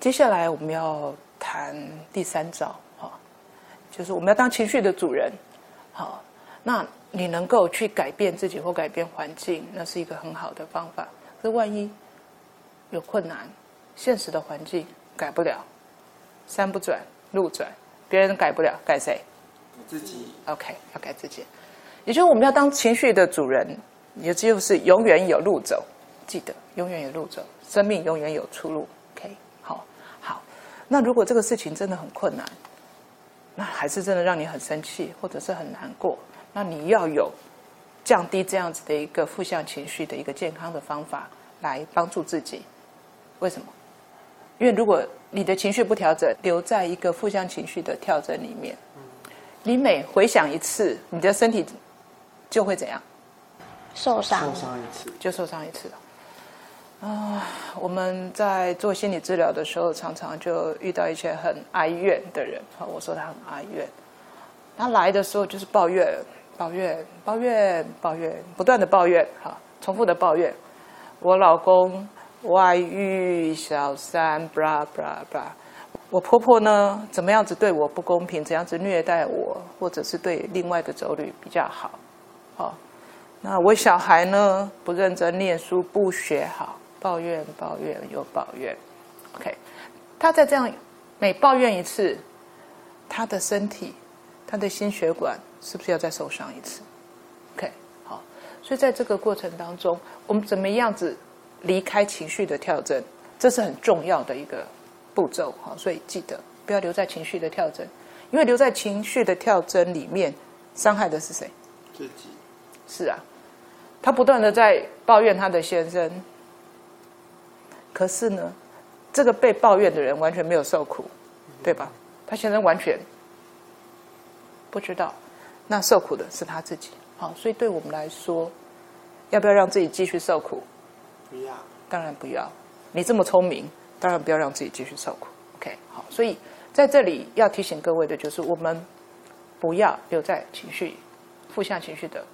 接下来我们要谈第三招，哈，就是我们要当情绪的主人，好，那你能够去改变自己或改变环境，那是一个很好的方法。可是万一有困难，现实的环境改不了，山不转路转，别人改不了，改谁？自己。OK，要改自己，也就是我们要当情绪的主人，也就是永远有路走，记得永远有路走，生命永远有出路。那如果这个事情真的很困难，那还是真的让你很生气，或者是很难过，那你要有降低这样子的一个负向情绪的一个健康的方法来帮助自己。为什么？因为如果你的情绪不调整，留在一个负向情绪的跳针里面，你每回想一次，你的身体就会怎样？受伤受伤一次，就受伤一次了。啊，我们在做心理治疗的时候，常常就遇到一些很哀怨的人。啊，我说他很哀怨，他来的时候就是抱怨、抱怨、抱怨、抱怨，不断的抱怨，哈，重复的抱怨。我老公外遇、小三，blah blah blah。我婆婆呢，怎么样子对我不公平，怎样子虐待我，或者是对另外一个妯娌比较好，好。那我小孩呢，不认真念书，不学好，抱怨抱怨又抱怨。OK，他在这样每抱怨一次，他的身体，他的心血管是不是要再受伤一次？OK，好，所以在这个过程当中，我们怎么样子离开情绪的跳针，这是很重要的一个步骤。好，所以记得不要留在情绪的跳针，因为留在情绪的跳针里面，伤害的是谁？自己。是啊，他不断的在抱怨他的先生，可是呢，这个被抱怨的人完全没有受苦，对吧？他现在完全不知道，那受苦的是他自己。好，所以对我们来说，要不要让自己继续受苦？不要。当然不要。你这么聪明，当然不要让自己继续受苦。OK，好，所以在这里要提醒各位的就是，我们不要留在情绪、负向情绪的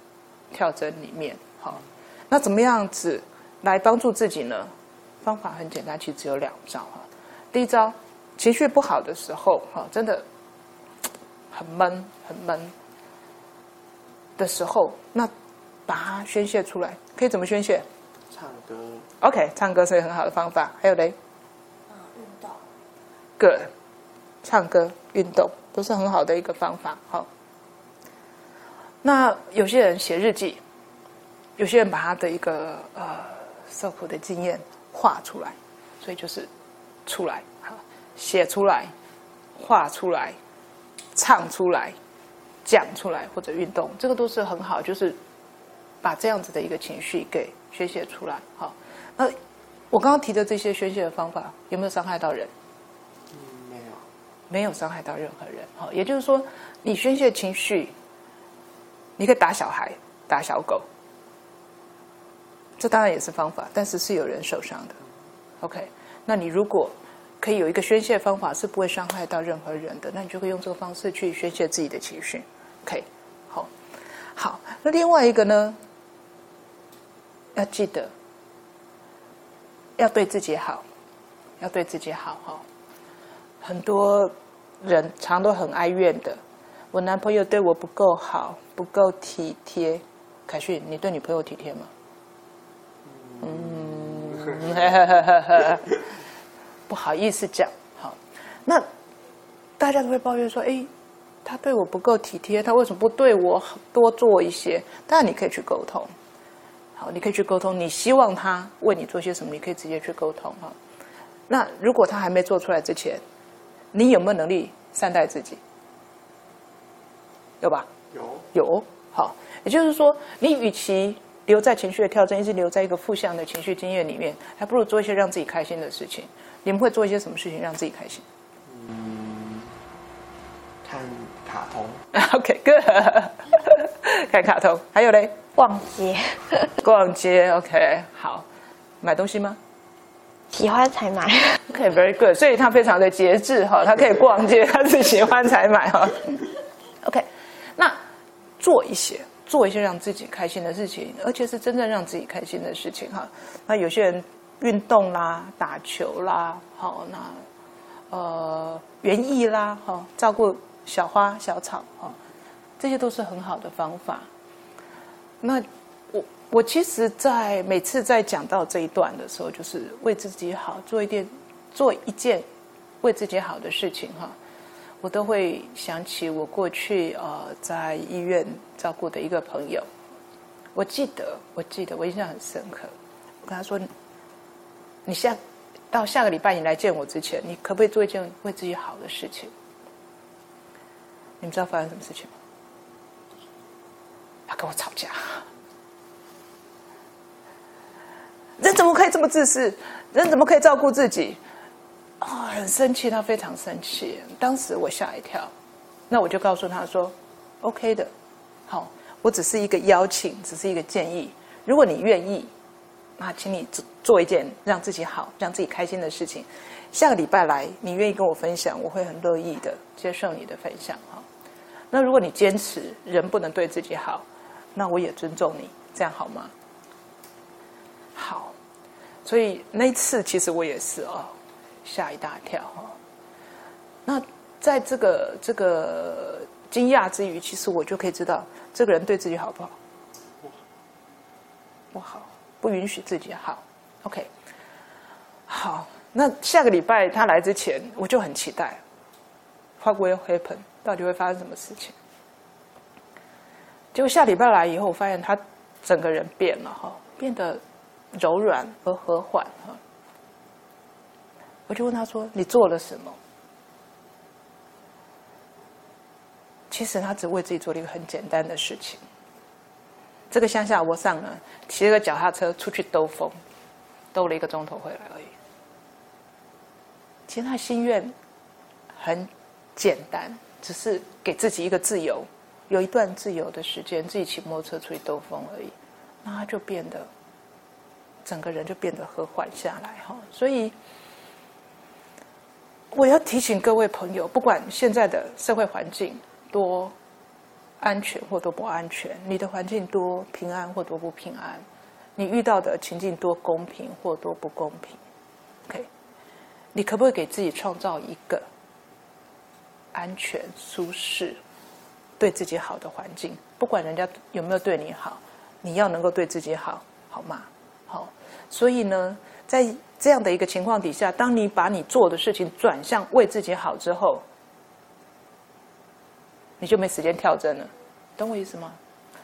跳针里面。好，那怎么样子来帮助自己呢？方法很简单，其实只有两招哈。第一招，情绪不好的时候，哈，真的很闷、很闷的时候，那把它宣泄出来，可以怎么宣泄？唱歌，OK，唱歌是一个很好的方法。还有嘞啊运动，，Good，唱歌、运动都是很好的一个方法。好，那有些人写日记，有些人把他的一个呃受苦的经验画出来，所以就是出来，好，写出来，画出来，唱出来，讲出来或者运动，这个都是很好，就是把这样子的一个情绪给宣泄出来。好，那我刚刚提的这些宣泄的方法有没有伤害到人？没有。没有伤害到任何人。好，也就是说，你宣泄情绪，你可以打小孩、打小狗，这当然也是方法，但是是有人受伤的。OK，那你如果可以有一个宣泄方法是不会伤害到任何人的，那你就可以用这个方式去宣泄自己的情绪。OK，好，好，那另外一个呢，要记得要对自己好，要对自己好哈。很多人常都很哀怨的，我男朋友对我不够好，不够体贴。凯迅，你对女朋友体贴吗？嗯，不好意思讲。好，那大家都会抱怨说：“哎，他对我不够体贴，他为什么不对我多做一些？”当然，你可以去沟通。好，你可以去沟通。你希望他为你做些什么，你可以直接去沟通哈。那如果他还没做出来之前，你有没有能力善待自己？有吧？有。有。好，也就是说，你与其留在情绪的跳针，一直留在一个负向的情绪经验里面，还不如做一些让自己开心的事情。你们会做一些什么事情让自己开心嗯，看卡通？OK，good，看卡通，还有嘞，逛街，逛街。OK，好，买东西吗？喜欢才买。OK，very、good。所以他非常的节制哈，他可以逛街，他是喜欢才买哈。OK，那做一些做一些让自己开心的事情，而且是真正让自己开心的事情哈。那有些人运动啦、打球啦，好，那呃园艺啦，哈，照顾小花小草，哈，这些都是很好的方法。那我我其实，在每次在讲到这一段的时候，就是为自己好，做一件做一件为自己好的事情，哈，我都会想起我过去呃在医院照顾的一个朋友。我记得，我记得，我印象很深刻。我跟他说：“你下到下个礼拜你来见我之前，你可不可以做一件为自己好的事情？”你们知道发生什么事情吗？他跟我吵架。人怎么可以这么自私？人怎么可以照顾自己？啊，很生气，他非常生气。当时我吓一跳，那我就告诉他说：“OK 的，好。”我只是一个邀请，只是一个建议。如果你愿意，那请你做做一件让自己好、让自己开心的事情。下个礼拜来，你愿意跟我分享，我会很乐意的接受你的分享哈。那如果你坚持人不能对自己好，那我也尊重你，这样好吗？好，所以那一次其实我也是哦，吓一大跳哈。那在这个这个惊讶之余，其实我就可以知道。这个人对自己好不好？不好，不允许自己好。OK，好，那下个礼拜他来之前，我就很期待，What will happen？到底会发生什么事情？结果下礼拜来以后，我发现他整个人变了哈，变得柔软而和缓哈。我就问他说：“你做了什么？”其实他只为自己做了一个很简单的事情。这个乡下我上呢，骑了个脚踏车出去兜风，兜了一个钟头回来而已。其实他心愿很简单，只是给自己一个自由，有一段自由的时间，自己骑摩托车出去兜风而已。那他就变得整个人就变得和缓下来哈。所以我要提醒各位朋友，不管现在的社会环境。多安全或多不安全？你的环境多平安或多不平安？你遇到的情境多公平或多不公平？OK，你可不可以给自己创造一个安全、舒适、对自己好的环境？不管人家有没有对你好，你要能够对自己好，好吗？好，所以呢，在这样的一个情况底下，当你把你做的事情转向为自己好之后。你就没时间跳针了，懂我意思吗？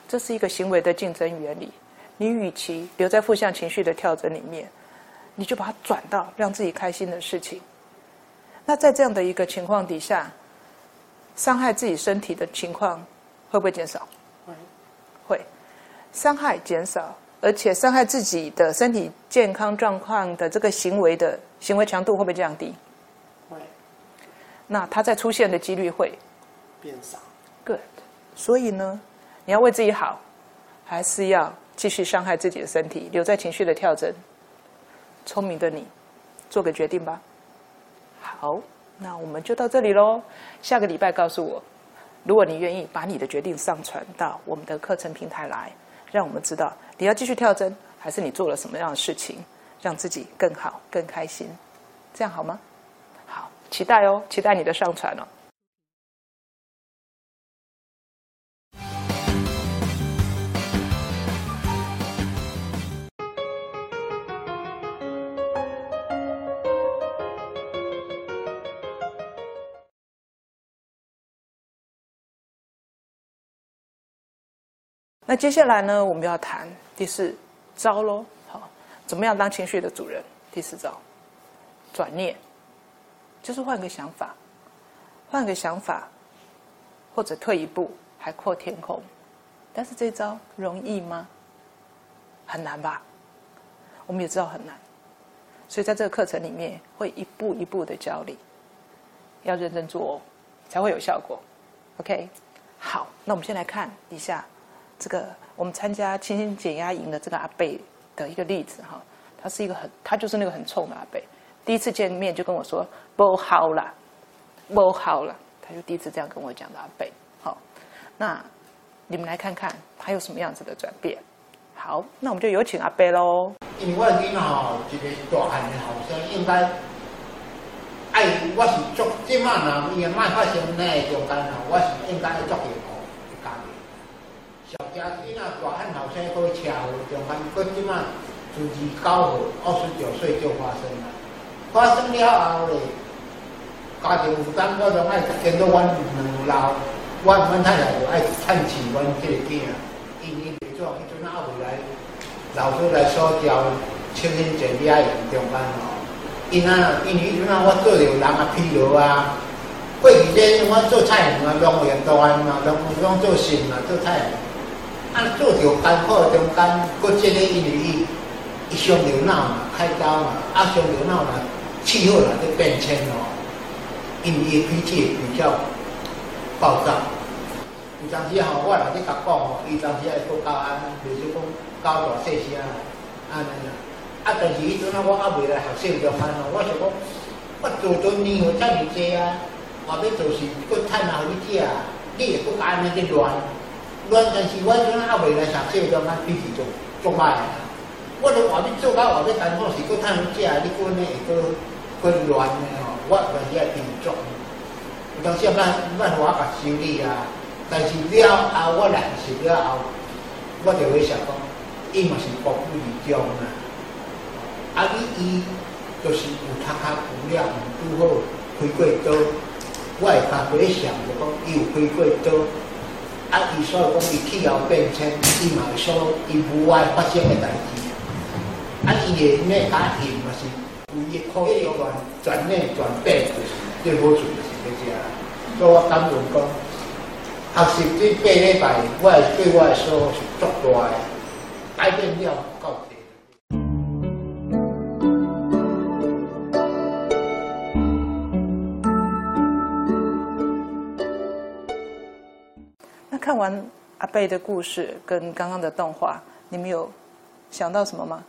这是一个行为的竞争原理。你与其留在负向情绪的跳针里面，你就把它转到让自己开心的事情。那在这样的一个情况底下，伤害自己身体的情况会不会减少？会，会，伤害减少，而且伤害自己的身体健康状况的这个行为的行为强度会不会降低？会。那它再出现的几率会？变少，good。所以呢，你要为自己好，还是要继续伤害自己的身体，留在情绪的跳针？聪明的你，做个决定吧。好，那我们就到这里喽。下个礼拜告诉我，如果你愿意把你的决定上传到我们的课程平台来，让我们知道你要继续跳针，还是你做了什么样的事情，让自己更好、更开心，这样好吗？好，期待哦，期待你的上传哦。那接下来呢，我们要谈第四招喽。好，怎么样当情绪的主人？第四招，转念，就是换个想法，换个想法，或者退一步，海阔天空。但是这招容易吗？很难吧？我们也知道很难，所以在这个课程里面会一步一步的教你，要认真做哦，才会有效果。OK，好，那我们先来看一下。这个我们参加清新减压营的这个阿贝的一个例子哈，他是一个很，他就是那个很冲的阿贝，第一次见面就跟我说不好了，不好了，他就第一次这样跟我讲的阿贝。好，那你们来看看他有什么样子的转变。好，那我们就有请阿贝喽。因为我囡哈，一个是大汉的后生，应该爱我是做即摆若伊莫发生那个中间吼，我是应该要做幸福的。小家囡仔大汉后生开车祸，中间佮即摆自二九岁、二十九岁就发生了。发生了后咧，家庭负担可能爱见到阮两老，阮阮太太就爱趁钱阮这个囝，因伊袂做，迄阵还未来老师来所教，清清简理啊用中间吼。因啊，因为迄阵啊，我做着人啊疲劳啊，过去这我做菜园啊，农业大汉嘛，农农做新嘛，做菜园，啊做着艰苦中间，佮即个因为伊伊伤着脑嘛，开刀嘛，啊伤着脑嘛，气候啦在变迁哦，因为伊脾气比较暴躁。有当时吼，我若咧甲讲吼，伊当时会搁教安，袂说讲教大细声，安尼啦。啊，但是迄阵啊，我还未来学习中班哦。我想讲，我做做年货遮尔济啊，后要做事，搁趁啊，互你食，你会搁安尼在乱乱。但是我迄阵还未来学习中班，脾气就足歹啊。我著话要做到。话要艰苦时，搁趁食，你搁呢会搁搁乱的吼。我但是爱平足，有当时啊，咱咱我甲修理啊。但是了后，我来学习了后，我就会想讲，伊嘛是国富民强啊。啊！你伊就是有读较有了，拄好开过刀，我会较过想。就讲伊有开过刀，啊！伊所以讲伊气候变迁，伊嘛会说伊无外发生的代志，啊！伊个咩家庭嘛是有伊可以转转内转变，就是最好就是这只。所以我感觉讲，学习这八礼拜，我对我来说是足大的改变了够。看完阿贝的故事跟刚刚的动画，你们有想到什么吗？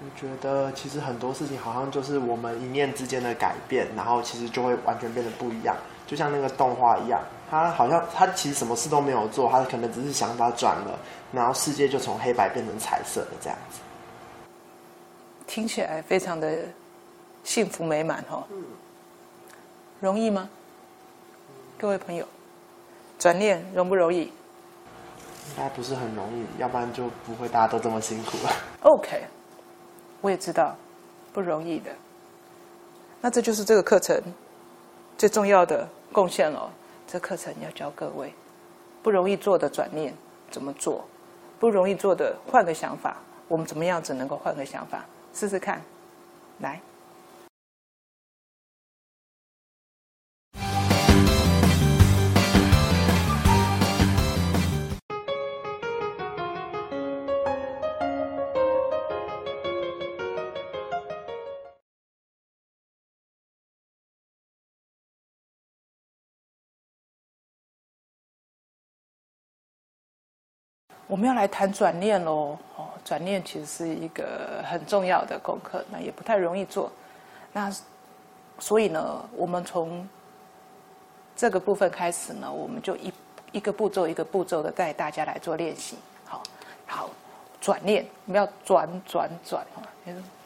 我觉得其实很多事情好像就是我们一念之间的改变，然后其实就会完全变得不一样。就像那个动画一样，他好像他其实什么事都没有做，他可能只是想法转了，然后世界就从黑白变成彩色的这样子。听起来非常的幸福美满哦。嗯。容易吗？各位朋友。转念容不容易？应该不是很容易，要不然就不会大家都这么辛苦了。OK，我也知道不容易的。那这就是这个课程最重要的贡献了。这课程要教各位不容易做的转念怎么做，不容易做的换个想法，我们怎么样子能够换个想法？试试看，来。我们要来谈转念喽，哦，转念其实是一个很重要的功课，那也不太容易做。那所以呢，我们从这个部分开始呢，我们就一一个步骤一个步骤的带大家来做练习。好，好，转念，我们要转转转哦，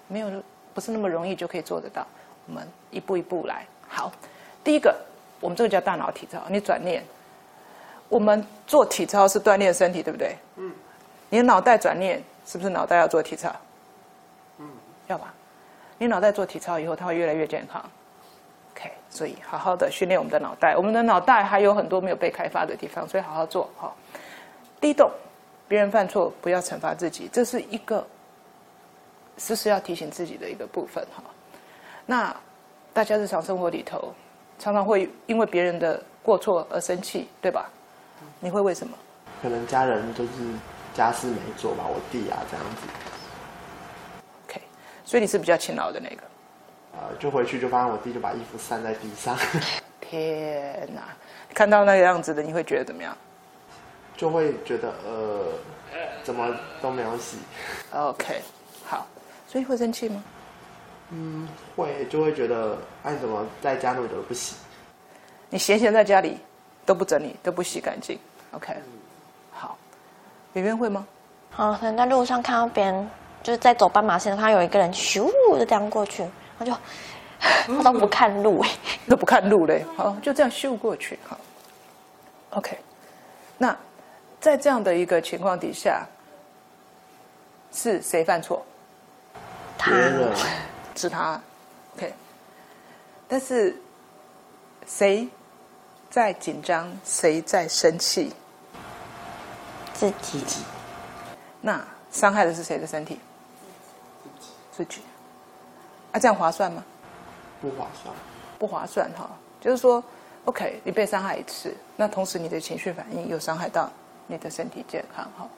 没有不是那么容易就可以做得到。我们一步一步来。好，第一个，我们这个叫大脑体操，你转念。我们做体操是锻炼身体，对不对？嗯。你的脑袋转念，是不是脑袋要做体操？嗯。要吧？你脑袋做体操以后，它会越来越健康。OK，所以好好的训练我们的脑袋。我们的脑袋还有很多没有被开发的地方，所以好好做。好。第一动，别人犯错不要惩罚自己，这是一个时时要提醒自己的一个部分。哈。那大家日常生活里头，常常会因为别人的过错而生气，对吧？你会为什么？可能家人就是家事没做吧，我弟啊这样子。OK，所以你是比较勤劳的那个。呃，就回去就发现我弟就把衣服散在地上。天哪！看到那个样子的，你会觉得怎么样？就会觉得呃，怎么都没有洗。OK，好，所以会生气吗？嗯，会，就会觉得哎，怎么在家那么久不洗？你闲闲在家里。都不整理，都不洗干净，OK，好，圆圆会吗？好，可能在路上看到别人就是在走斑马线，看到有一个人咻就这样过去，他就 他都不看路哎。都不看路嘞，好，就这样咻过去，好，OK。那在这样的一个情况底下，是谁犯错？他是他，OK。但是谁在紧张？谁在生气？自己那伤害的是谁的身体？自己。啊，这样划算吗？不划算。不划算哈。就是说，OK，你被伤害一次，那同时你的情绪反应又伤害到你的身体健康哈。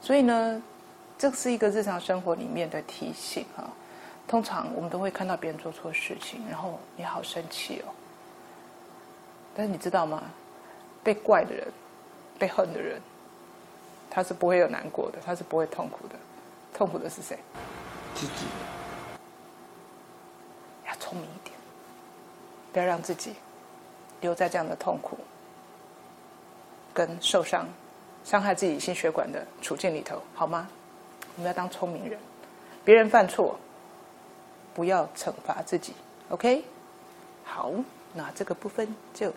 所以呢，这是一个日常生活里面的提醒哈。通常我们都会看到别人做错事情，然后你好生气哦。但是你知道吗？被怪的人，被恨的人，他是不会有难过的，他是不会痛苦的。痛苦的是谁？自己要聪明一点，不要让自己留在这样的痛苦跟受伤、伤害自己心血管的处境里头，好吗？我们要当聪明人，别人犯错，不要惩罚自己，OK？好，那这个部分就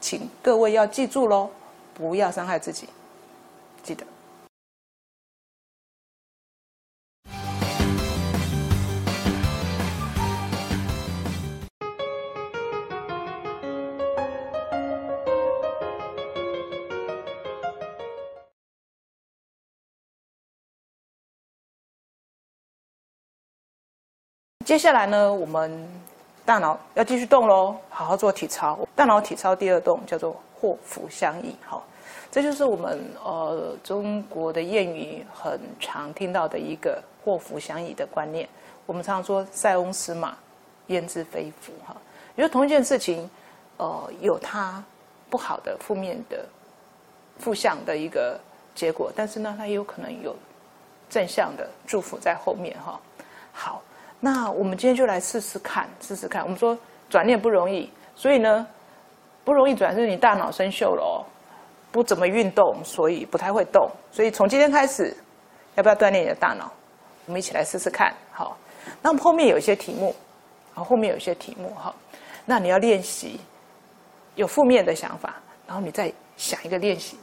请各位要记住喽，不要伤害自己，记得。接下来呢，我们大脑要继续动喽，好好做体操。大脑体操第二动叫做祸福相依，好，这就是我们呃中国的谚语很常听到的一个祸福相依的观念。我们常常说“塞翁失马，焉知非福”哈，因为同一件事情，呃，有它不好的、负面的、负向的一个结果，但是呢，它也有可能有正向的祝福在后面哈。好。那我们今天就来试试看，试试看。我们说转念不容易，所以呢，不容易转是你大脑生锈了哦，不怎么运动，所以不太会动。所以从今天开始，要不要锻炼你的大脑？我们一起来试试看。好，那我们后面有一些题目，好，后面有一些题目哈。那你要练习有负面的想法，然后你再想一个练习。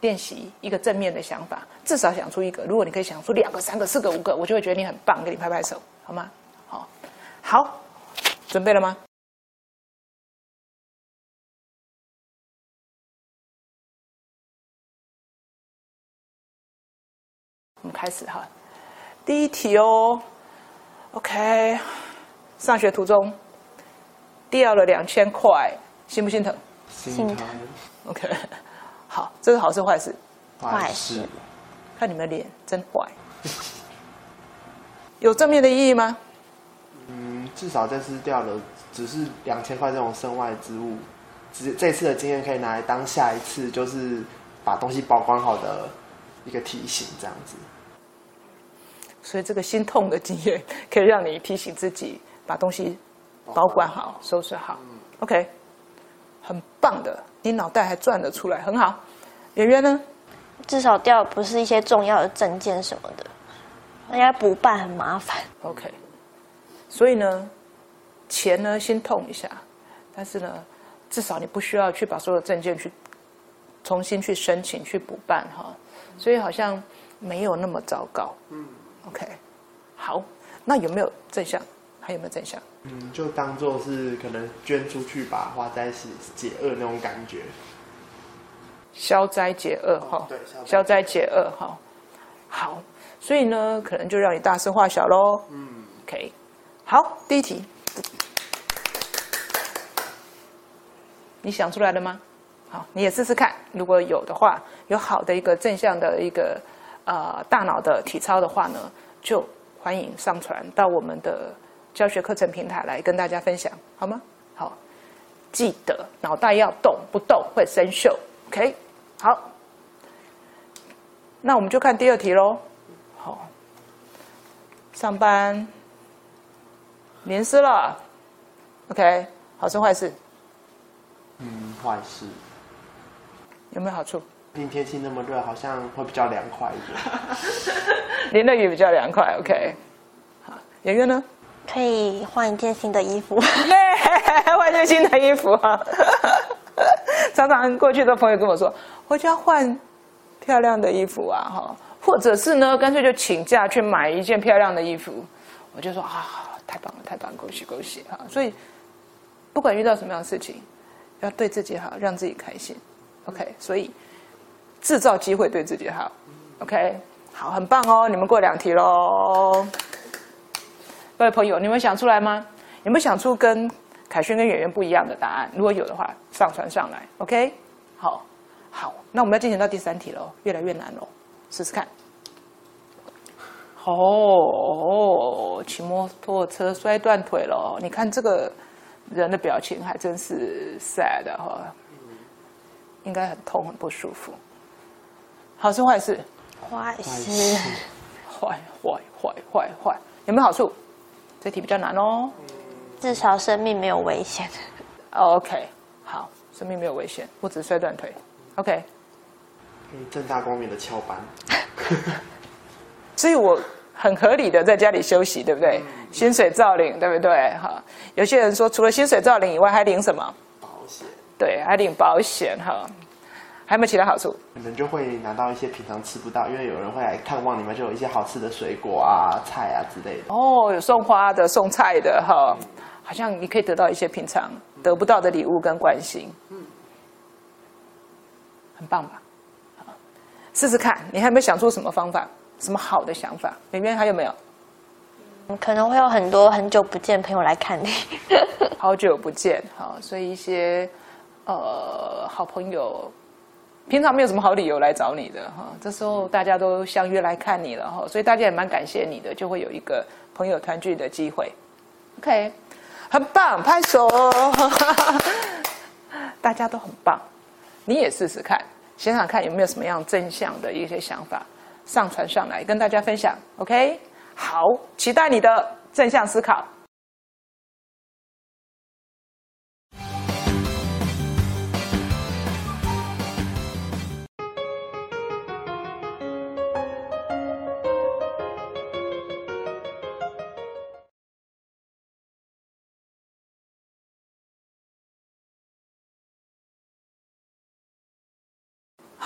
练习一个正面的想法，至少想出一个。如果你可以想出两个、三个、四个、五个，我就会觉得你很棒，给你拍拍手，好吗？好，好，准备了吗？我们开始哈，第一题哦。OK，上学途中掉了两千块，心不心疼？心疼。OK。好，这是好事坏事？坏事。看你们脸真坏。有正面的意义吗？嗯，至少这次掉了，只是两千块这种身外之物，只这次的经验可以拿来当下一次就是把东西保管好的一个提醒，这样子。所以这个心痛的经验可以让你提醒自己把东西保管好、收拾好。OK，很棒的。你脑袋还转得出来，很好。圆圆呢？至少掉不是一些重要的证件什么的，人家补办很麻烦。OK，所以呢，钱呢先痛一下，但是呢，至少你不需要去把所有证件去重新去申请去补办哈，所以好像没有那么糟糕。嗯，OK，好，那有没有正向？还有没有正向？嗯，就当做是可能捐出去吧，花灾是解厄那种感觉。消灾解厄哈，对，消灾解厄哈。好，所以呢，可能就让你大事化小喽。嗯，OK，好，第一题，你想出来了吗？好，你也试试看，如果有的话，有好的一个正向的一个呃大脑的体操的话呢，就欢迎上传到我们的教学课程平台来跟大家分享，好吗？好，记得脑袋要动，不动会生锈。OK，好，那我们就看第二题喽。好，上班淋湿了，OK，好事坏事嗯，坏事。有没有好处？今天天气那么热，好像会比较凉快一点。淋了雨比较凉快，OK。好，圆圆呢？可以换一件新的衣服。对，换件新的衣服啊！常常过去的朋友跟我说，回家换漂亮的衣服啊，哈，或者是呢，干脆就请假去买一件漂亮的衣服。我就说啊，太棒了，太棒了，恭喜恭喜啊！所以不管遇到什么样的事情，要对自己好，让自己开心。OK，所以制造机会对自己好。OK，好，很棒哦，你们过两题喽。各位朋友，你们想出来吗？有没有想出跟凯旋跟圆圆不一样的答案？如果有的话，上传上来。OK，好，好，那我们要进行到第三题喽，越来越难喽，试试看。哦，骑摩托车摔断腿了，你看这个人的表情还真是 sad 哈，应该很痛很不舒服。好事坏事？坏事。坏坏坏坏坏，有没有好处？这题比较难哦，至少生命没有危险。OK，好，生命没有危险，我只是摔断腿。OK，正大光明的翘班。所以我很合理的在家里休息，对不对？薪水照领，对不对？哈，有些人说除了薪水照领以外，还领什么？保险，对，还领保险哈。还有没有其他好处？你们就会拿到一些平常吃不到，因为有人会来探望你们，就有一些好吃的水果啊、菜啊之类的。哦，有送花的、送菜的哈，好像你可以得到一些平常得不到的礼物跟关心。嗯，很棒吧？好试试看，你还有没有想出什么方法？什么好的想法？里面还有没有？可能会有很多很久不见的朋友来看你。好久不见，好，所以一些呃好朋友，平常没有什么好理由来找你的哈，这时候大家都相约来看你了哈，所以大家也蛮感谢你的，就会有一个朋友团聚的机会。OK，很棒，拍手，大家都很棒，你也试试看，想想看有没有什么样正向的一些想法上传上来跟大家分享。OK，好，期待你的正向思考。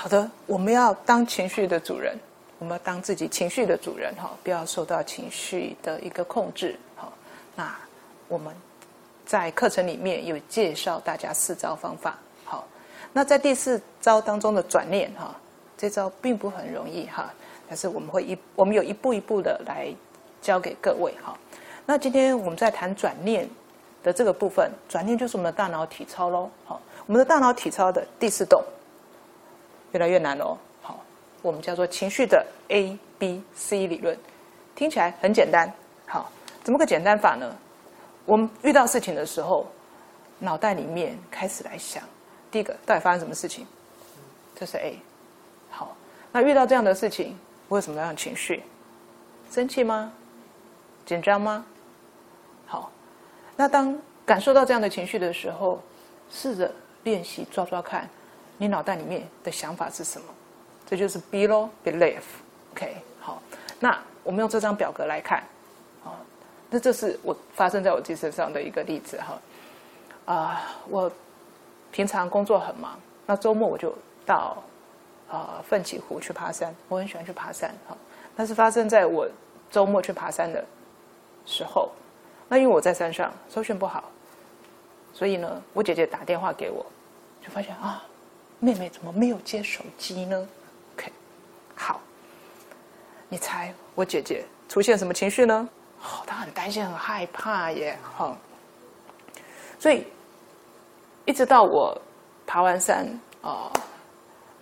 好的，我们要当情绪的主人，我们要当自己情绪的主人哈，不要受到情绪的一个控制哈。那我们在课程里面有介绍大家四招方法，好，那在第四招当中的转念哈，这招并不很容易哈，但是我们会一我们有一步一步的来教给各位哈。那今天我们在谈转念的这个部分，转念就是我们的大脑体操喽，好，我们的大脑体操的第四动。越来越难哦。好，我们叫做情绪的 A B C 理论，听起来很简单。好，怎么个简单法呢？我们遇到事情的时候，脑袋里面开始来想，第一个到底发生什么事情？这是 A。好，那遇到这样的事情，我有什么样的情绪？生气吗？紧张吗？好，那当感受到这样的情绪的时候，试着练习抓抓看。你脑袋里面的想法是什么？这就是 B 咯，belief。OK，好，那我们用这张表格来看，啊，那这是我发生在我自己身上的一个例子哈。啊，我平常工作很忙，那周末我就到啊奋起湖去爬山，我很喜欢去爬山哈。那是发生在我周末去爬山的时候，那因为我在山上收讯不好，所以呢，我姐姐打电话给我，就发现啊。妹妹怎么没有接手机呢？OK，好，你猜我姐姐出现什么情绪呢？哦，她很担心、很害怕耶，哈。所以一直到我爬完山啊、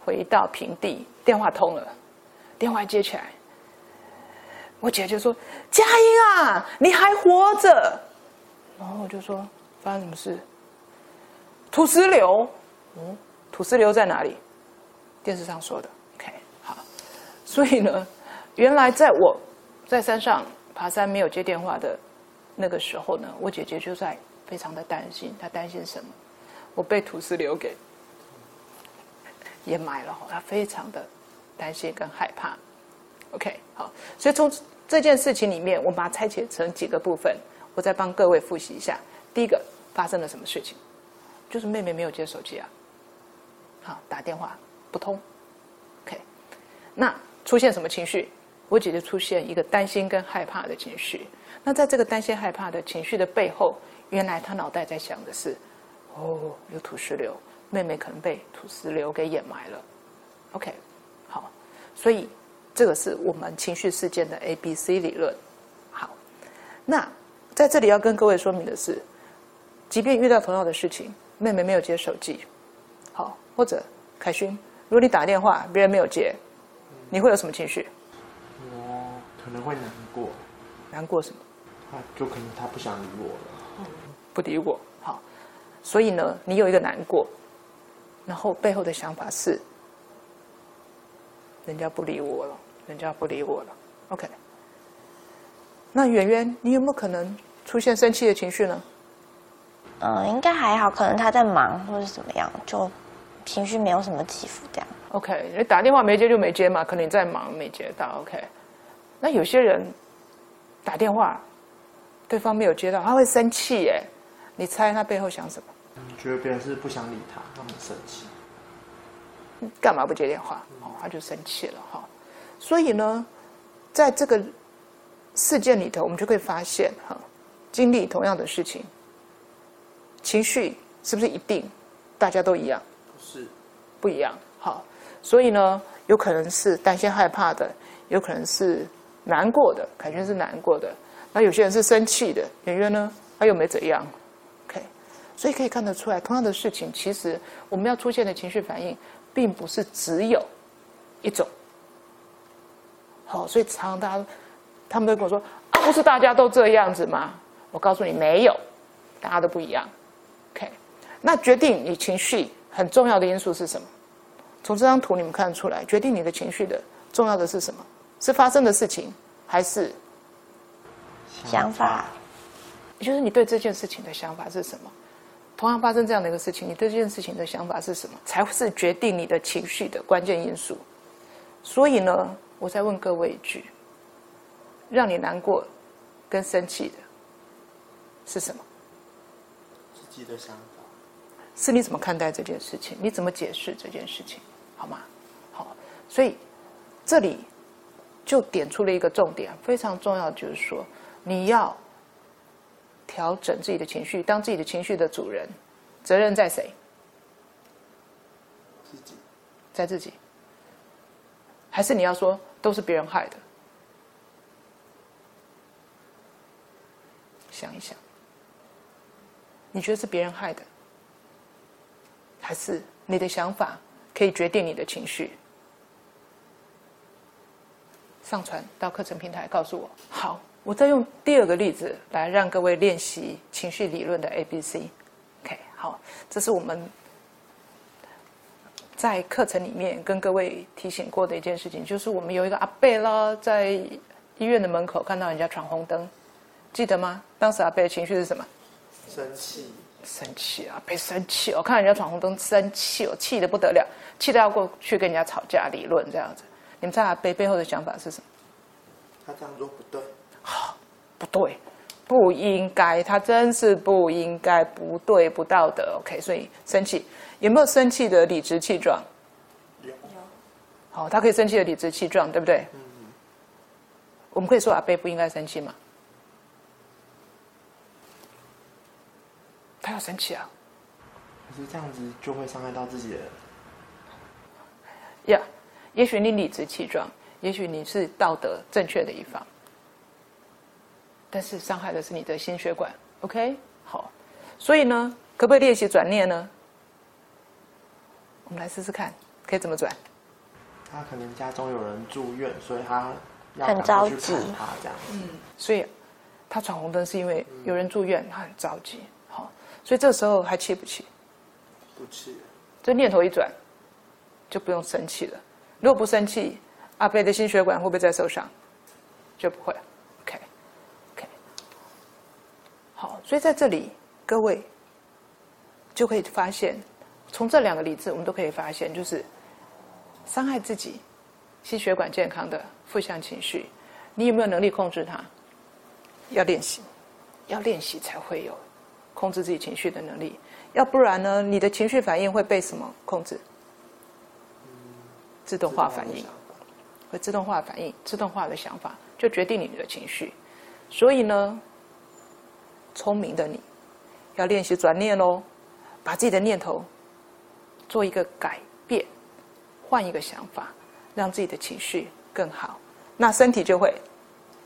回到平地，电话通了，电话接起来，我姐姐说：“佳音啊，你还活着。”然后我就说：“发生什么事？”土石流，嗯。土石流在哪里？电视上说的。OK，好。所以呢，原来在我在山上爬山没有接电话的那个时候呢，我姐姐就在非常的担心。她担心什么？我被土石流给掩埋了。她非常的担心跟害怕。OK，好。所以从这件事情里面，我把它拆解成几个部分。我再帮各位复习一下。第一个发生了什么事情？就是妹妹没有接手机啊，好打电话不通。OK，那出现什么情绪？我姐姐出现一个担心跟害怕的情绪。那在这个担心害怕的情绪的背后，原来她脑袋在想的是：哦，有土石流，妹妹可能被土石流给掩埋了。OK，好，所以这个是我们情绪事件的 A B C 理论。好，那在这里要跟各位说明的是，即便遇到同样的事情，妹妹没有接手机，或者凯勋，如果你打电话，别人没有接，你会有什么情绪？我可能会难过，难过什么？他就可能他不想理我了。不理我，好，所以呢，你有一个难过，然后背后的想法是，人家不理我了，人家不理我了，OK。那圆圆，你有没有可能出现生气的情绪呢？嗯，应该还好，可能他在忙或者怎么样，就情绪没有什么起伏这样。OK，你打电话没接就没接嘛，可能你在忙没接到。OK，那有些人打电话，对方没有接到，他会生气耶。你猜他背后想什么？嗯觉得别人是不想理他，他很生气。干嘛不接电话？哦，他就生气了哈。所以呢，在这个事件里头，我们就可以发现哈，经历同样的事情，情绪是不是一定大家都一样？不，一样。好，所以呢，有可能是担心害怕的，有可能是难过的，凯旋是难过的，那有些人是生气的，圆圆呢，他又没怎样。OK，所以可以看得出来，同样的事情，其实我们要出现的情绪反应，并不是只有一种。好，所以常常大家他们都跟我说啊，不是大家都这样子吗？我告诉你，没有，大家都不一样。OK，那决定你情绪很重要的因素是什么？从这张图你们看得出来，决定你的情绪的重要的是什么？是发生的事情，还是想法，也就是你对这件事情的想法是什么？同样发生这样的一个事情，你对这件事情的想法是什么，才是决定你的情绪的关键因素。所以呢，我再问各位一句：让你难过跟生气的是什么？自己的想法。是你怎么看待这件事情？你怎么解释这件事情？好吗？好，所以这里就点出了一个重点，非常重要，就是说你要调整自己的情绪，当自己的情绪的主人，责任在谁？自己在自己，还是你要说都是别人害的？想一想，你觉得是别人害的，还是你的想法可以决定你的情绪？上传到课程平台告诉我。好，我再用第二个例子来让各位练习情绪理论的 A、B、C。OK，好，这是我们在课程里面跟各位提醒过的一件事情，就是我们有一个阿贝啦，在医院的门口看到人家闯红灯，记得吗？当时阿贝的情绪是什么？生气，生气啊，被生气！我看人家闯红灯，生气，哦气得不得了，气得要过去跟人家吵架理论这样子。你们猜阿贝背后的想法是什么？他这样做不对，好不对，不应该，他真是不应该，不对，不道德。OK，所以生气有没有生气的理直气壮？有好，他可以生气的理直气壮，对不对？我们可以说阿贝不应该生气吗？他要生气啊！可是这样子就会伤害到自己的。呀、也许你理直气壮，也许你是道德正确的一方，但是伤害的是你的心血管。OK，好，所以呢，可不可以练习转念呢？我们来试试看，可以怎么转？他可能家中有人住院，所以他要很赶快去着急看他这样。所以他闯红灯是因为有人住院，他很着急。好，所以这时候还气不气？不气，这念头一转，就不用生气了。如果不生气，阿贝的心血管会不会再受伤？就不会。OK，OK，、好，所以在这里各位就可以发现，从这两个例子，我们都可以发现，就是伤害自己心血管健康的负向情绪，你有没有能力控制它？要练习。要练习才会有控制自己情绪的能力，要不然呢，你的情绪反应会被什么控制？自动化反应，会自动化反应，自动化的想法就决定你的情绪。所以呢，聪明的你要练习转念哦，把自己的念头做一个改变，换一个想法，让自己的情绪更好，那身体就会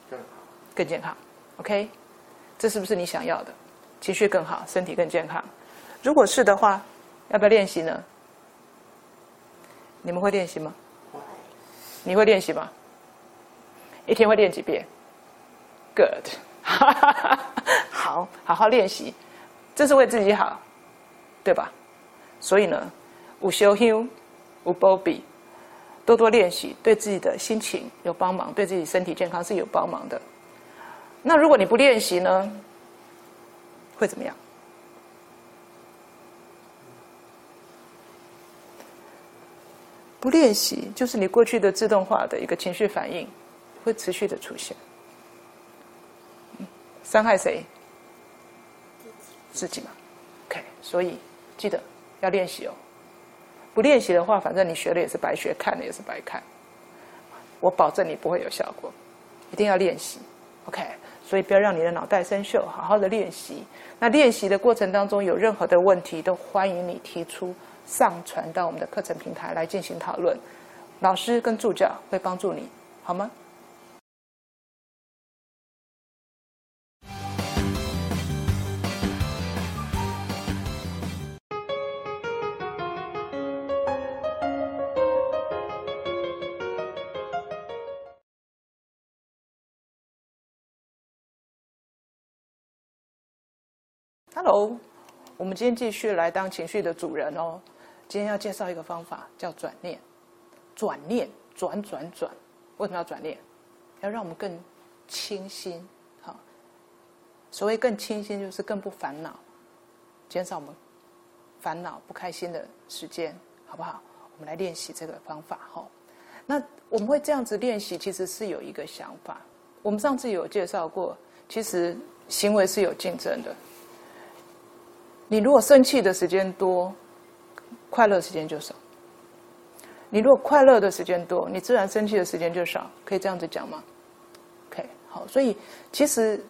更好。更健康。OK，这是不是你想要的？情绪更好，身体更健康。如果是的话，要不要练习呢？你们会练习吗？你会练习吗？一天会练几遍？Good，好，好好练习，这是为自己好，对吧？所以呢，无休休，无波比，多多练习，对自己的心情有帮忙，对自己身体健康是有帮忙的。那如果你不练习呢，会怎么样？不练习，就是你过去的自动化的一个情绪反应，会持续的出现。伤害谁？自己嘛。OK，所以记得要练习哦。不练习的话，反正你学了也是白学，看了也是白看。我保证你不会有效果，一定要练习。OK，所以不要让你的脑袋生锈，好好的练习。那练习的过程当中有任何的问题，都欢迎你提出，上传到我们的课程平台来进行讨论。老师跟助教会帮助你，好吗？Hello，我们今天继续来当情绪的主人哦。今天要介绍一个方法，叫转念。转念，转转转，为什么要转念？要让我们更清新。好，所谓更清新，就是更不烦恼，减少我们烦恼、不开心的时间，好不好？我们来练习这个方法哈。那我们会这样子练习，其实是有一个想法。我们上次有介绍过，其实行为是有竞争的。你如果生气的时间多，快乐时间就少；你如果快乐的时间多，你自然生气的时间就少。可以这样子讲吗？OK，好。所以其实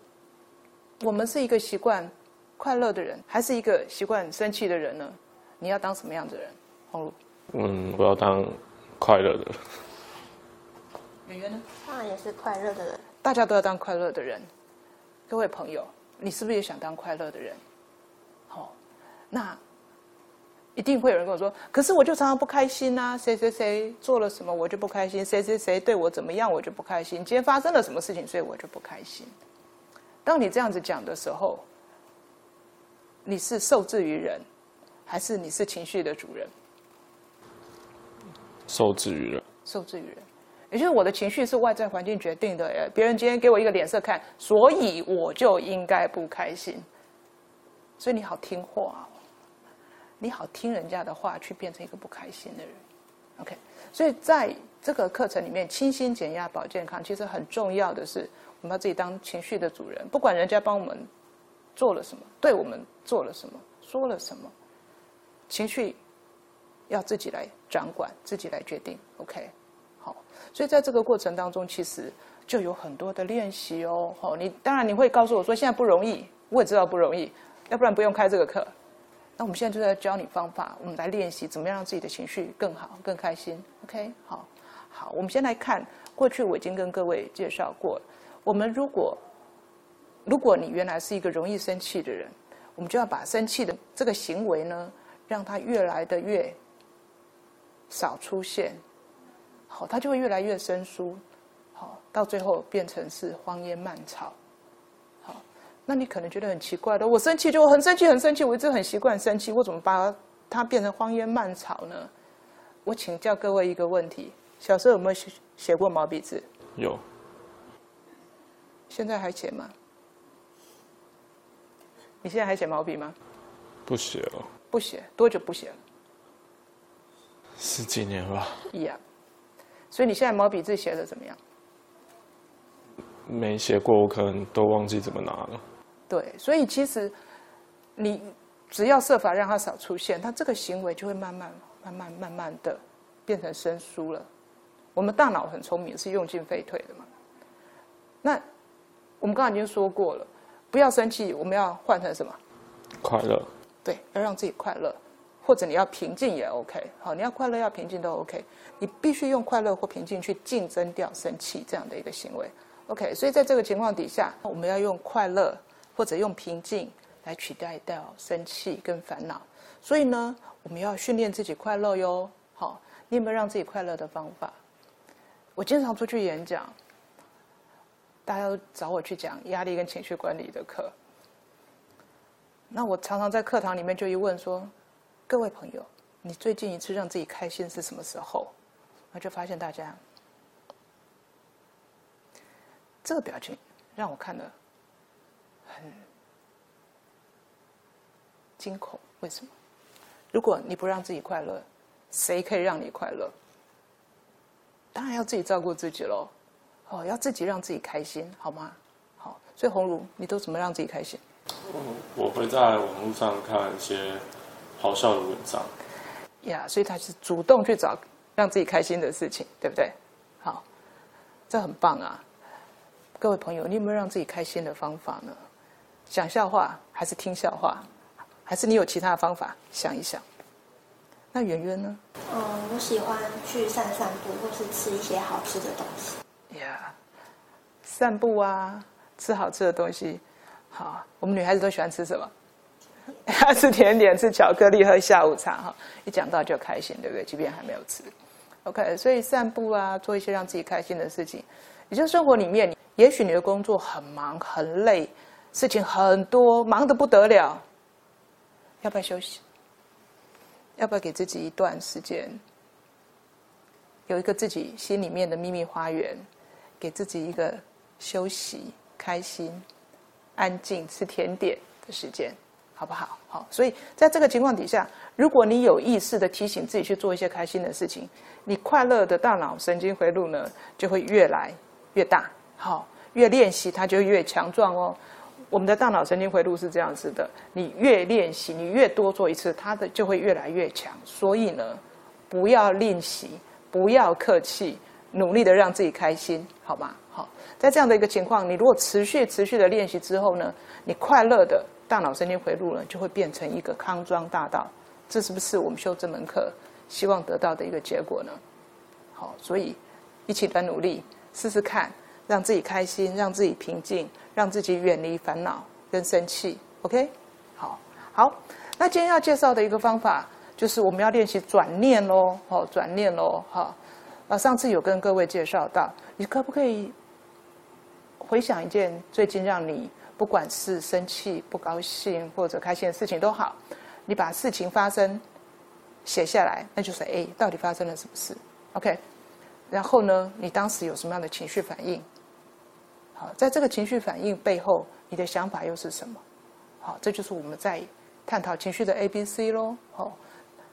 我们是一个习惯快乐的人，还是一个习惯生气的人呢？你要当什么样的人？红茹，嗯，我要当快乐的。圆圆呢？当然也是快乐的人。大家都要当快乐的人。各位朋友，你是不是也想当快乐的人？好，那一定会有人跟我说：“可是我就常常不开心啊，谁谁谁做了什么我就不开心，谁谁谁对我怎么样我就不开心，今天发生了什么事情所以我就不开心。”当你这样子讲的时候，你是受制于人，还是你是情绪的主人？受制于人，受制于人，也就是我的情绪是外在环境决定的。哎，别人今天给我一个脸色看，所以我就应该不开心。所以你好听话、哦，你好听人家的话，去变成一个不开心的人。OK，所以在这个课程里面，清新减压保健康，其实很重要的是，我们要自己当情绪的主人，不管人家帮我们做了什么，对我们做了什么，说了什么，情绪要自己来掌管，自己来决定。OK，好，所以在这个过程当中，其实就有很多的练习哦。好，你当然你会告诉我说现在不容易，我也知道不容易，要不然不用开这个课。那我们现在就在教你方法，我们来练习怎么样让自己的情绪更好、更开心。OK，好，好，我们先来看过去我已经跟各位介绍过，我们如果如果你原来是一个容易生气的人，我们就要把生气的这个行为呢，让它越来的越少出现，好，它就会越来越生疏，好，到最后变成是荒烟蔓草。好，那你可能觉得很奇怪的，我生气就很生气，很生气，我一直很习惯生气，我怎么把它变成荒烟蔓草呢？我请教各位一个问题：小时候有没有写写过毛笔字？有现在还写吗？你现在还写毛笔吗？不写了，不写，多久不写了？十几年吧，一样。所以你现在毛笔字写的怎么样？没写过，我可能都忘记怎么拿了。对，所以其实你只要设法让它少出现，它这个行为就会慢慢、慢慢、慢慢的变成生疏了。我们大脑很聪明，是用进废退的嘛。那我们刚刚已经说过了，不要生气，我们要换成什么？快乐，对，要让自己快乐，或者你要平静也 OK。好，你要快乐要平静都 OK。你必须用快乐或平静去竞争掉生气这样的一个行为。OK，所以在这个情况底下，我们要用快乐或者用平静来取代掉生气跟烦恼。所以呢，我们要训练自己快乐哟。好，你有没有让自己快乐的方法？我经常出去演讲，大家都找我去讲压力跟情绪管理的课。那我常常在课堂里面就一问说：“各位朋友，你最近一次让自己开心是什么时候？”我就发现大家这个表情让我看了很惊恐。为什么？如果你不让自己快乐，谁可以让你快乐？当然要自己照顾自己喽。哦，要自己让自己开心，好吗？好，所以红茹，你都怎么让自己开心？我会在网络上看一些好笑的文章。呀，所以他是主动去找让自己开心的事情，对不对？好，这很棒啊！各位朋友，你有没有让自己开心的方法呢？讲笑话还是听笑话，还是你有其他的方法？想一想。那圆圆呢？嗯，我喜欢去散散步，或是吃一些好吃的东西。呀，散步啊，吃好吃的东西。好，我们女孩子都喜欢吃什么？吃甜点，吃巧克力，喝下午茶。哈，一讲到就开心，对不对？即便还没有吃。OK，所以散步啊，做一些让自己开心的事情。也就是生活里面，也许你的工作很忙很累，事情很多，忙得不得了。要不要休息？要不要给自己一段时间，有一个自己心里面的秘密花园，给自己一个休息、开心、安静、吃甜点的时间，好不好？好，所以在这个情况底下，如果你有意识的提醒自己去做一些开心的事情，你快乐的大脑神经回路呢就会越来越大。好，越练习它就越强壮哦。我们的大脑神经回路是这样子的，你越练习，你越多做一次，它的就会越来越强。所以呢，不要练习。不要客气，努力的让自己开心，好吗？好，在这样的一个情况，你如果持续持续的练习之后呢，你快乐的大脑神经回路呢，就会变成一个康庄大道。这是不是我们修这门课希望得到的一个结果呢？好，所以一起来努力，试试看，让自己开心，让自己平静，让自己远离烦恼跟生气。OK，好，好，那今天要介绍的一个方法。就是我们要练习转念喽，哦，转念喽，哈。啊，上次有跟各位介绍到，你可不可以回想一件最近让你不管是生气、不高兴或者开心的事情都好，你把事情发生写下来，那就是 A，到底发生了什么事？OK。然后呢，你当时有什么样的情绪反应？好，在这个情绪反应背后，你的想法又是什么？好，这就是我们在探讨情绪的 A、B、C 喽，好。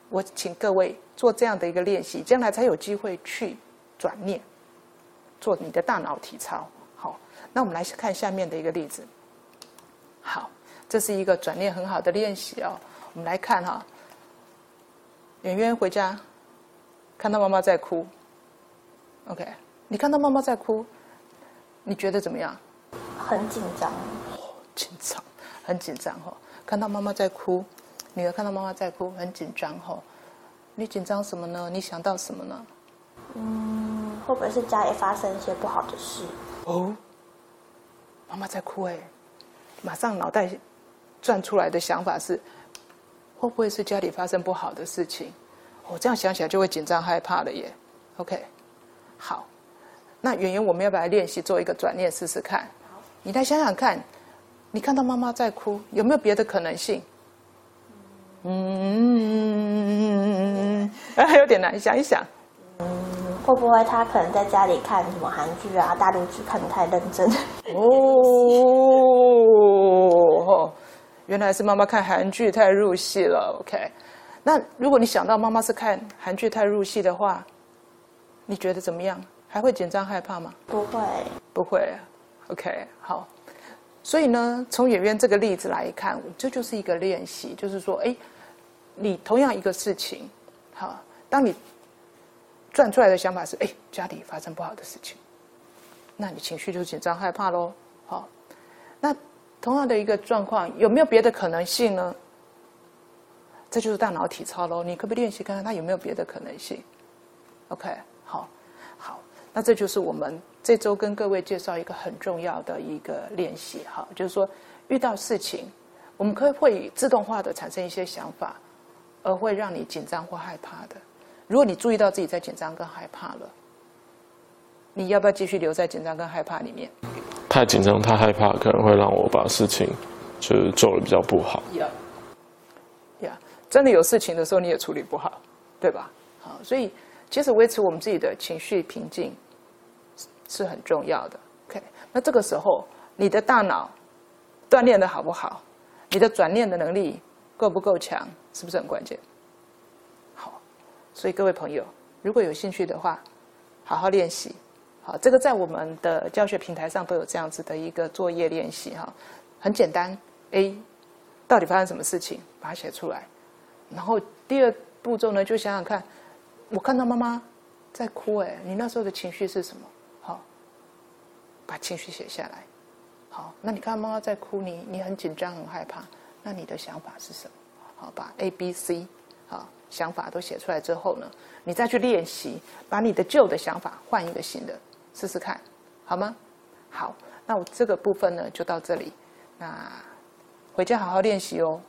我请各位做这样的一个练习，将来才有机会去转念，做你的大脑体操。好，那我们来看下面的一个例子。好，这是一个转念很好的练习哦。我们来看哈，圆圆回家看到妈妈在哭，OK，你看到妈妈在哭，你觉得怎么样？很紧张。哦紧张，很紧张哈。看到妈妈在哭。女儿看到妈妈在哭，很紧张哦。你紧张什么呢？你想到什么呢？嗯，会不会是家里发生一些不好的事？哦，妈妈在哭哎，马上脑袋转出来的想法是，会不会是家里发生不好的事情？我这样想起来就会紧张害怕了耶。OK，好，那圆圆我们要不要练习做一个转念试试看？你来想想看，你看到妈妈在哭，有没有别的可能性？嗯，还 有点难，想一想。嗯，会不会他可能在家里看什么韩剧啊、大陆剧看的太认真？哦，原来是妈妈看韩剧太入戏了。OK，那如果你想到妈妈是看韩剧太入戏的话，你觉得怎么样？还会紧张害怕吗？不会，不会。OK，好。所以呢，从圆圆这个例子来看，这就是一个练习，就是说，哎，你同样一个事情，好，当你转出来的想法是，哎，家里发生不好的事情，那你情绪就紧张害怕喽。好，那同样的一个状况，有没有别的可能性呢？这就是大脑体操喽。你可不可以练习看看它有没有别的可能性？OK，好，好，那这就是我们。这周跟各位介绍一个很重要的一个练习，哈，就是说遇到事情，我们可以会自动化的产生一些想法，而会让你紧张或害怕的。如果你注意到自己在紧张跟害怕了，你要不要继续留在紧张跟害怕里面？太紧张、太害怕，可能会让我把事情就是做的比较不好。呀，呀，真的有事情的时候你也处理不好，对吧？好，所以其实维持我们自己的情绪平静。是是很重要的。OK，那这个时候你的大脑锻炼的好不好？你的转念的能力够不够强？是不是很关键？好，所以各位朋友，如果有兴趣的话，好好练习。好，这个在我们的教学平台上都有这样子的一个作业练习哈，很简单。A，到底发生什么事情？把它写出来。然后第二步骤呢，就想想看，我看到妈妈在哭，哎，你那时候的情绪是什么？好把情绪写下来，好，那你看妈妈在哭，你你很紧张很害怕，那你的想法是什么？好，把 A、B、C，好想法都写出来之后呢，你再去练习，把你的旧的想法换一个新的，试试看，好吗？好，那我这个部分呢就到这里，那回家好好练习哦。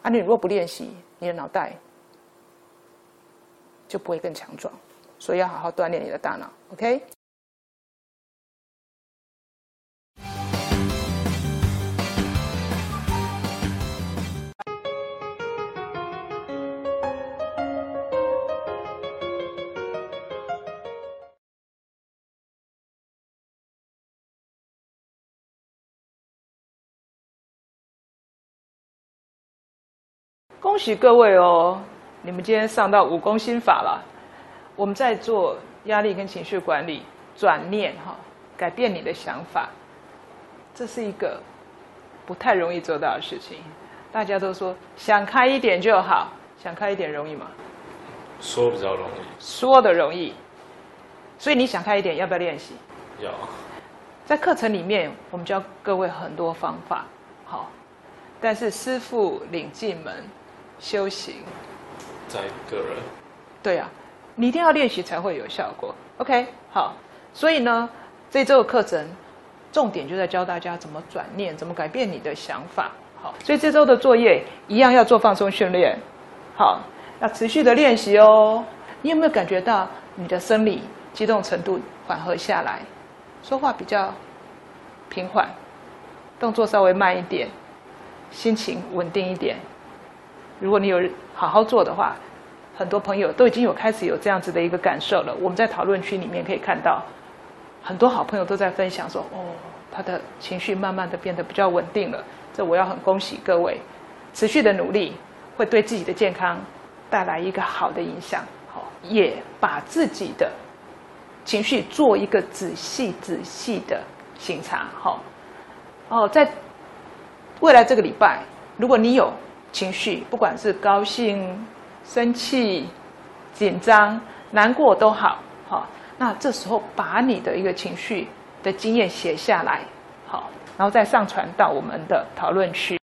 啊，你如果不练习，你的脑袋就不会更强壮，所以要好好锻炼你的大脑，OK？恭喜各位哦！你们今天上到武功心法了。我们在做压力跟情绪管理，转念哈，改变你的想法，这是一个不太容易做到的事情。大家都说想开一点就好，想开一点容易吗？说比较容易，说的容易。所以你想开一点，要不要练习？要。在课程里面，我们教各位很多方法，好，但是师傅领进门。修行，在个人，对呀，你一定要练习才会有效果。OK，好，所以呢，这周的课程重点就在教大家怎么转念，怎么改变你的想法。好，所以这周的作业一样要做放松训练。好，要持续的练习哦。你有没有感觉到你的生理激动程度缓和下来，说话比较平缓，动作稍微慢一点，心情稳定一点？如果你有好好做的话，很多朋友都已经有开始有这样子的一个感受了。我们在讨论区里面可以看到，很多好朋友都在分享说：“哦，他的情绪慢慢的变得比较稳定了。”这我要很恭喜各位，持续的努力会对自己的健康带来一个好的影响。好，也把自己的情绪做一个仔细仔细的审查。好，哦，在未来这个礼拜，如果你有。情绪，不管是高兴、生气、紧张、难过都好，好，那这时候把你的一个情绪的经验写下来，好，然后再上传到我们的讨论区，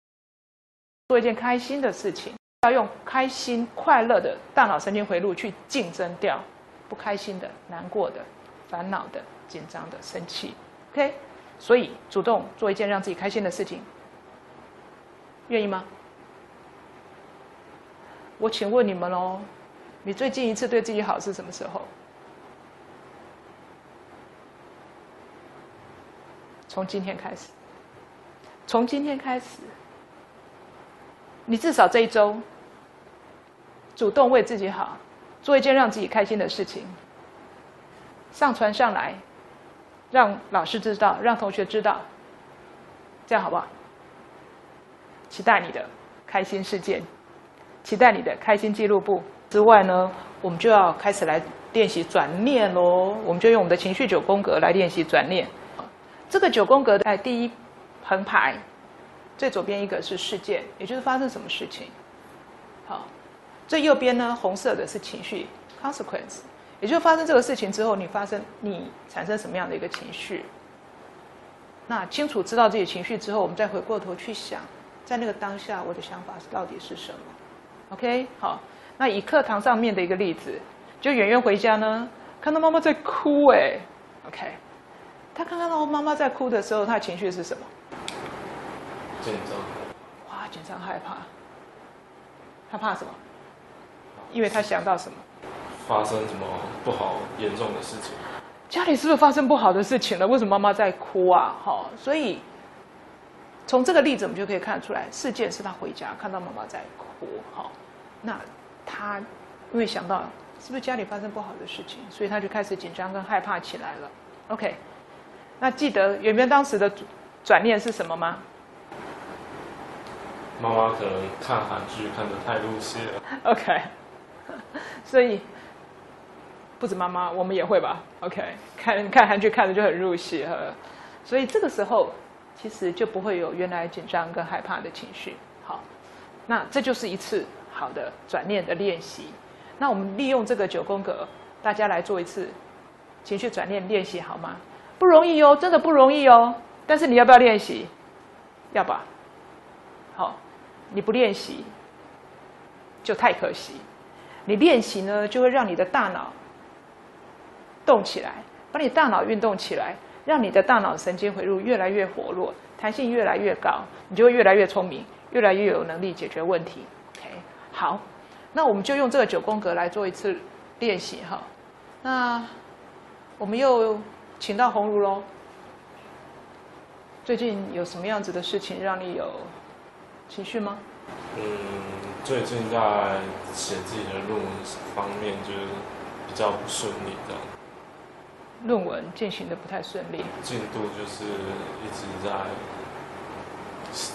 做一件开心的事情，要用开心、快乐的大脑神经回路去竞争掉不开心的、难过的、烦恼的、紧张的、生气，OK，所以主动做一件让自己开心的事情，愿意吗？我请问你们喽，你最近一次对自己好是什么时候？从今天开始，从今天开始，你至少这一周主动为自己好，做一件让自己开心的事情，上传上来，让老师知道，让同学知道，这样好不好？期待你的开心事件。期待你的开心记录簿之外呢，我们就要开始来练习转念喽。我们就用我们的情绪九宫格来练习转念。这个九宫格在第一横排，最左边一个是事件，也就是发生什么事情。好，最右边呢，红色的是情绪 consequence，也就是发生这个事情之后，你发生你产生什么样的一个情绪。那清楚知道自己情绪之后，我们再回过头去想，在那个当下，我的想法到底是什么？OK，好，那以课堂上面的一个例子，就圆圆回家呢，看到妈妈在哭，哎，OK，他看到妈妈在哭的时候，他的情绪是什么？紧张，哇，紧张害怕，他怕什么？因为他想到什么？发生什么不好严重的事情？家里是不是发生不好的事情了？为什么妈妈在哭啊？好，所以从这个例子我们就可以看出来，事件是他回家看到妈妈在哭，好，那他因为想到是不是家里发生不好的事情，所以他就开始紧张跟害怕起来了。OK，那记得圆圆当时的转念是什么吗？妈妈可能看韩剧看的太入戏了。OK，所以不止妈妈，我们也会吧？OK，看看韩剧看的就很入戏哈，所以这个时候其实就不会有原来紧张跟害怕的情绪。好，那这就是一次好的转念的练习。那我们利用这个九宫格，大家来做一次情绪转念练习好吗？不容易哦，真的不容易哦。但是你要不要练习？要吧。好，你不练习就太可惜。你练习呢，就会让你的大脑动起来，把你大脑运动起来，让你的大脑神经回路越来越活络，弹性越来越高，你就会越来越聪明，越来越有能力解决问题。OK，好，那我们就用这个九宫格来做一次练习哈。那我们又请到红茹喽。最近有什么样子的事情让你有情绪吗？嗯，最近在写自己的论文方面就是比较不顺利的，论文进行的不太顺利。进度就是一直在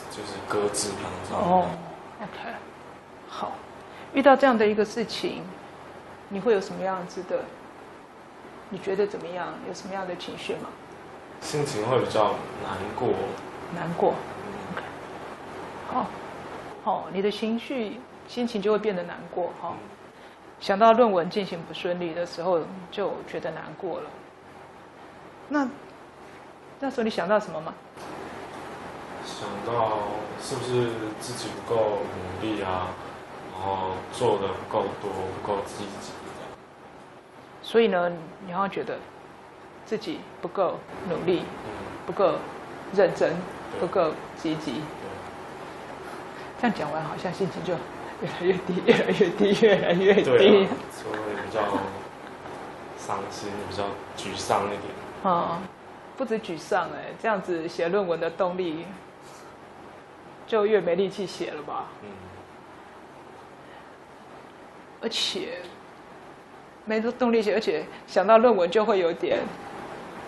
就是搁置当中。哦，OK，好，遇到这样的一个事情，你会有什么样子的？你觉得怎么样？有什么样的情绪吗？心情会比较难过。难过。OK，好，好，你的情绪心情就会变得难过哈、想到论文进行不顺利的时候，就觉得难过了。那那时候你想到什么吗？想到是不是自己不够努力啊，然后做的不够多，不够积极。所以呢，你好像觉得自己不够努力，嗯，不够认真，不够积极。对，这样讲完，好像心情就越来越低，越来越低，越来越对低啊。，所以比较伤心，比较沮丧一点。啊、不止沮丧哎，这样子写论文的动力就越没力气写了吧？嗯，而且没动力写，而且想到论文就会有点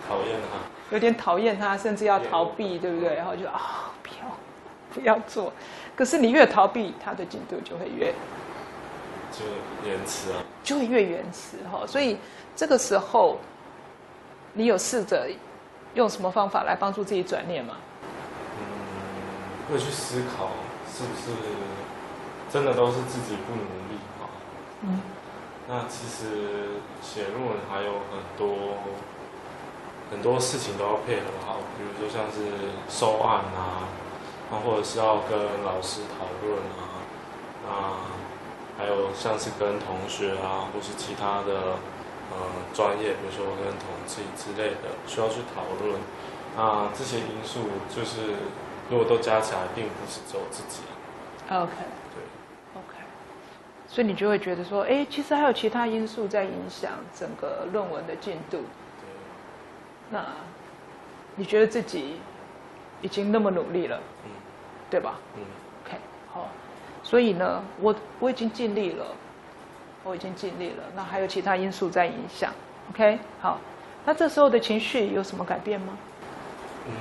讨厌他。有点讨厌它，甚至要逃避，对不对？然后就啊，不要不要做。可是你越逃避，它的进度就会越就延迟啊，就会越延迟哈。所以这个时候，你有试着用什么方法来帮助自己转念吗？嗯，会去思考是不是真的都是自己不努力啊？嗯，那其实写论文还有很多很多事情都要配合好，比如说像是收案啊，啊或者是要跟老师讨论啊，啊还有像是跟同学啊，或是其他的呃专业，比如说跟统计之类的，需要去讨论。那这些因素就是如果都加起来，并不是只有自己。OK 对，OK，所以你就会觉得说，哎，其实还有其他因素在影响整个论文的进度。对，那你觉得自己已经那么努力了，嗯对吧嗯？OK，好，所以呢，我我已经尽力了，我已经尽力了。那还有其他因素在影响，OK，好，那这时候的情绪有什么改变吗嗯，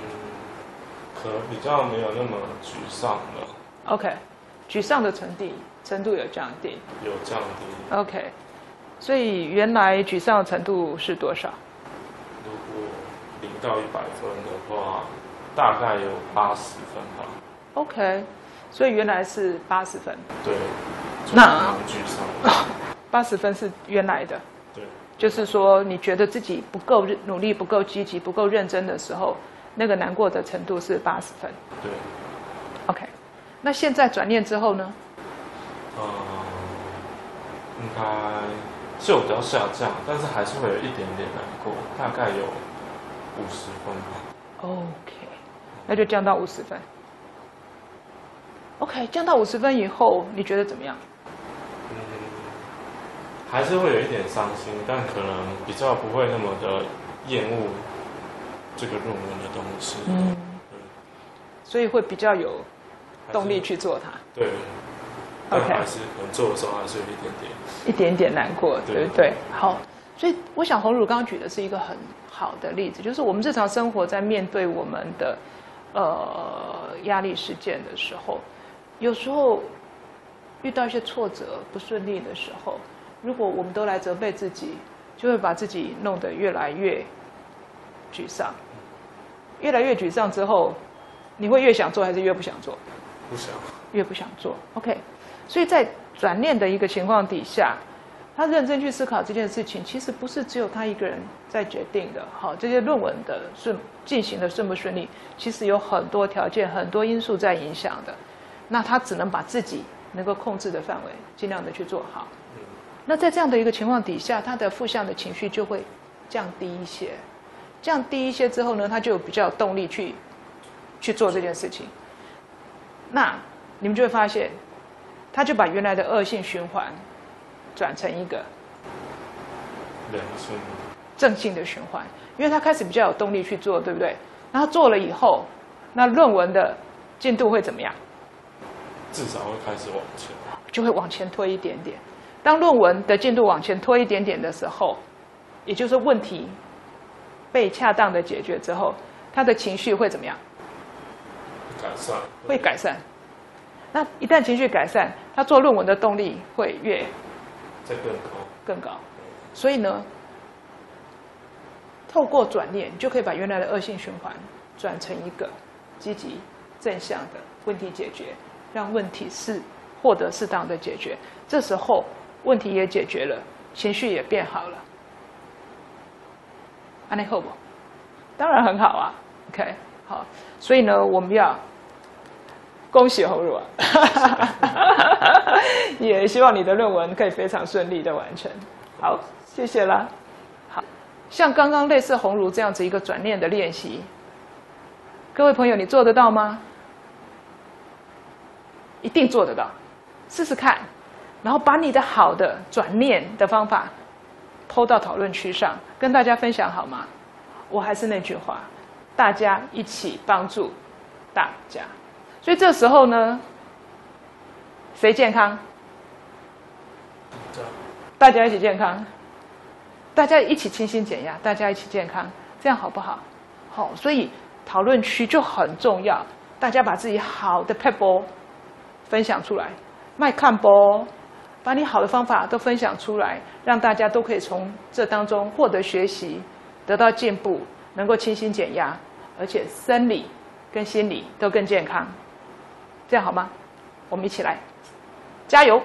可能比较没有那么沮丧了，？OK，沮丧的程度程度有降低有降低。，OK，所以原来沮丧的程度是多少？如果零到一百分的话，大概有八十分吧。OK，所以原来是八十分，对，那就沮丧。八十分是原来的，对，就是说你觉得自己不够努力、不够积极、不够认真的时候，那个难过的程度是八十分。对，OK，那现在转念之后呢？呃，应该是有比较下降，但是还是会有一点点难过，大概有五十分吧。OK，那就降到五十分。OK，降到五十分以后，你觉得怎么样？嗯，还是会有一点伤心，但可能比较不会那么的厌恶这个论文的东西。嗯，所以会比较有动力去做它，对，但还是可能做的时候还是有一点点。一点点难过，对对不对？好，所以我想红儒刚刚举的是一个很好的例子，就是我们日常生活在面对我们的呃压力事件的时候，有时候遇到一些挫折、不顺利的时候，如果我们都来责备自己，就会把自己弄得越来越沮丧。越来越沮丧之后，你会越想做还是越不想做？不想，越不想做。OK，所以在转念的一个情况底下，他认真去思考这件事情，其实不是只有他一个人在决定的。好，这些论文的顺进行的顺不顺利，其实有很多条件、很多因素在影响的。那他只能把自己能够控制的范围，尽量的去做好。那在这样的一个情况底下，他的负向的情绪就会降低一些，降低一些之后呢，他就有比较有动力去去做这件事情。那你们就会发现，他就把原来的恶性循环转成一个。正性的循环，因为他开始比较有动力去做，对不对？然后做了以后，那论文的进度会怎么样？至少会开始往前。就会往前推一点点。当论文的进度往前拖一点点的时候，也就是问题被恰当的解决之后，他的情绪会怎么样？改善。会改善。那一旦情绪改善，他做论文的动力会越再更高。更高。所以呢，透过转念，就可以把原来的恶性循环转成一个积极正向的问题解决，让问题是获得适当的解决。这时候问题也解决了，情绪也变好了。安内后不？当然很好啊。OK，好，所以呢，我们要恭喜红儒啊，也希望你的论文可以非常顺利的完成。好，谢谢啦。好，像刚刚类似鸿儒这样子一个转念的练习，各位朋友，你做得到吗？一定做得到，试试看，然后把你的好的转念的方法抛到讨论区上，跟大家分享好吗？我还是那句话，大家一起帮助大家。所以这时候呢，谁健康？大家一起健康，大家一起清新减压，大家一起健康，这样好不好？好，所以讨论区就很重要，大家把自己好的 pebble 分享出来，卖看播，把你好的方法都分享出来，让大家都可以从这当中获得学习，得到进步，能够清新减压，而且生理跟心理都更健康，这样好吗？我们一起来，加油！